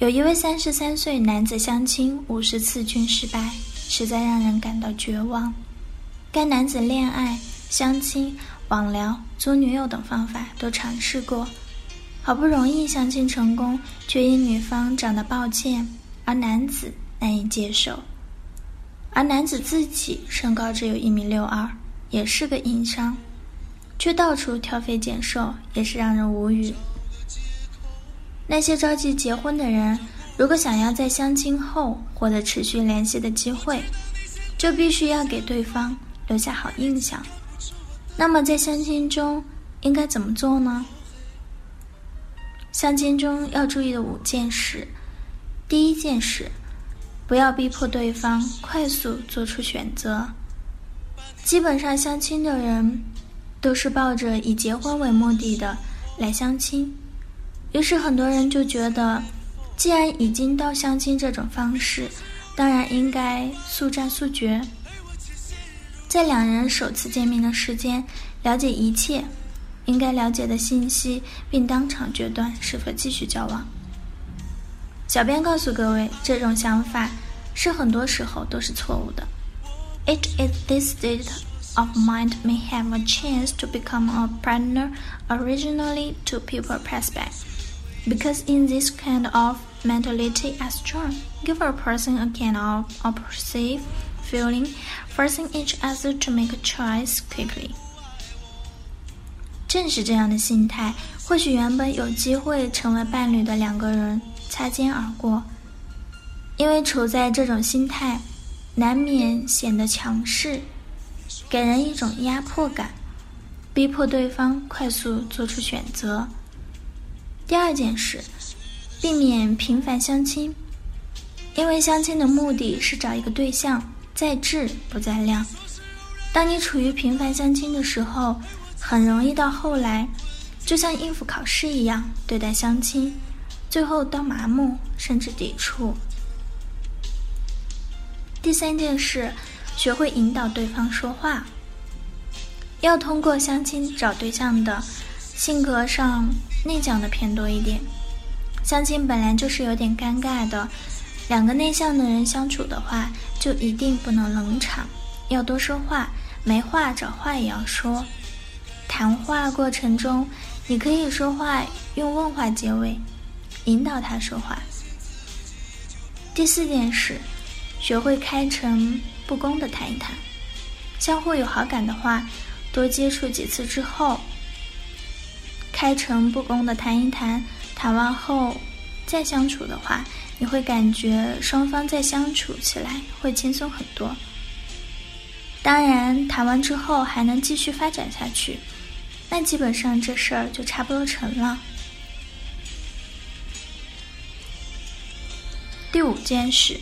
有一位三十三岁男子相亲五十次均失败，实在让人感到绝望。该男子恋爱、相亲、网聊、租女友等方法都尝试过，好不容易相亲成功，却因女方长得抱歉而男子难以接受。而男子自己身高只有一米六二，也是个硬伤，却到处挑肥拣瘦，也是让人无语。那些着急结婚的人，如果想要在相亲后获得持续联系的机会，就必须要给对方留下好印象。那么在相亲中应该怎么做呢？相亲中要注意的五件事：第一件事，不要逼迫对方快速做出选择。基本上相亲的人都是抱着以结婚为目的的来相亲。于是很多人就觉得，既然已经到相亲这种方式，当然应该速战速决，在两人首次见面的时间了解一切应该了解的信息，并当场决断是否继续交往。小编告诉各位，这种想法是很多时候都是错误的。It is this state of mind may have a chance to become a partner originally to people prospect. Because in this kind of mentality as strong, give a person a kind of oppressive feeling, forcing each other to make a choice quickly. 正是这样的心态，或许原本有机会成为伴侣的两个人擦肩而过。因为处在这种心态，难免显得强势，给人一种压迫感，逼迫对方快速做出选择。 第二件事，避免频繁相亲，因为相亲的目的是找一个对象，在质不在量。当你处于频繁相亲的时候，很容易到后来，就像应付考试一样对待相亲，最后到麻木甚至抵触。第三件事，学会引导对方说话，要通过相亲找对象的。性格上内向的偏多一点，相亲本来就是有点尴尬的，两个内向的人相处的话，就一定不能冷场，要多说话，没话找话也要说。谈话过程中，你可以说话用问话结尾，引导他说话。第四件事，学会开诚布公的谈一谈，相互有好感的话，多接触几次之后。开诚布公的谈一谈，谈完后再相处的话，你会感觉双方再相处起来会轻松很多。当然，谈完之后还能继续发展下去，那基本上这事儿就差不多成了。第五件事，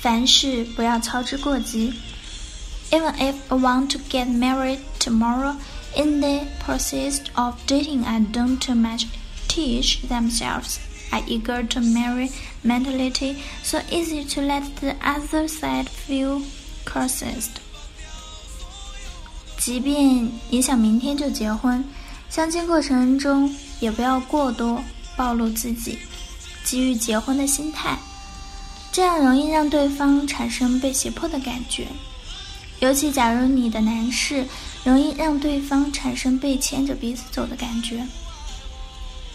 凡事不要操之过急。Even if I want to get married tomorrow. In the process of dating, I don't too much teach themselves. I eager to marry mentality, so easy to let the other side feel cursed. 即便你想明天就结婚，相亲过程中也不要过多暴露自己急于结婚的心态，这样容易让对方产生被胁迫的感觉。尤其假如你的男士容易让对方产生被牵着鼻子走的感觉，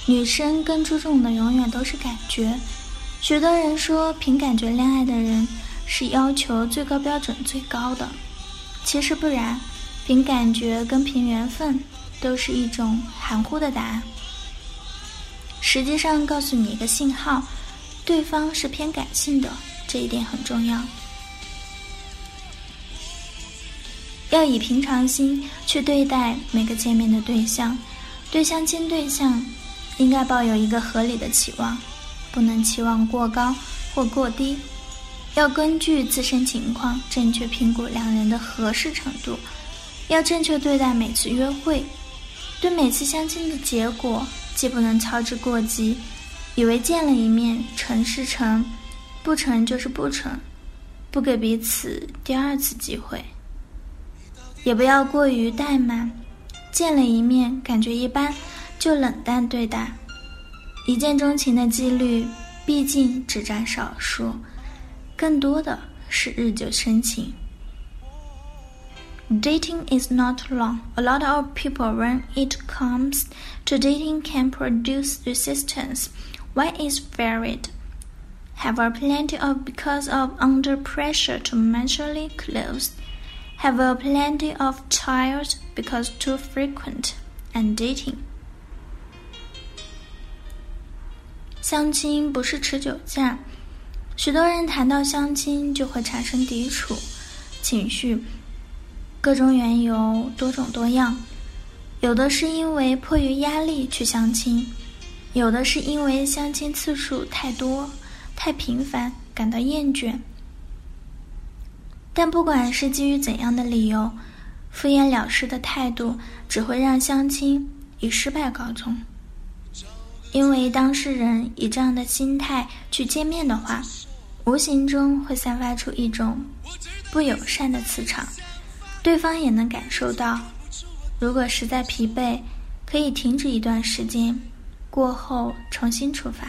女生更注重的永远都是感觉。许多人说凭感觉恋爱的人是要求最高标准最高的，其实不然，凭感觉跟凭缘分都是一种含糊的答案。实际上，告诉你一个信号，对方是偏感性的，这一点很重要。要以平常心去对待每个见面的对象，对相亲对象应该抱有一个合理的期望，不能期望过高或过低。要根据自身情况正确评估两人的合适程度，要正确对待每次约会，对每次相亲的结果既不能操之过急，以为见了一面成是成，不成就是不成，不给彼此第二次机会，也不要过于怠慢，见了一面感觉一般就冷淡对待，一见钟情的几率毕竟只占少数。更多的是日久生情。Dating is not long. A lot of people, when it comes to dating, can produce resistance. Why is varied? Have a plenty of because of under pressure to mentally close. Have a plenty of tired because too frequent and dating. 相亲不是持久战。许多人谈到相亲就会产生抵触情绪，各种缘由多种多样。有的是因为迫于压力去相亲，有的是因为相亲次数太多、太频繁感到厌倦。但不管是基于怎样的理由，敷衍了事的态度只会让相亲以失败告终。因为当事人以这样的心态去见面的话。无形中会散发出一种不友善的磁场，对方也能感受到。如果实在疲惫，可以停止一段时间，过后重新出发。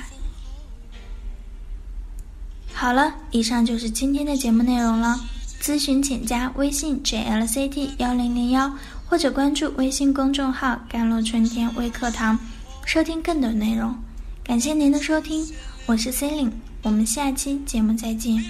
好了，以上就是今天的节目内容了。咨询请加微信 jlct 幺零零幺，或者关注微信公众号“甘露春天微课堂”，收听更多内容。感谢您的收听，我是 c e l i n e 我们下期节目再见。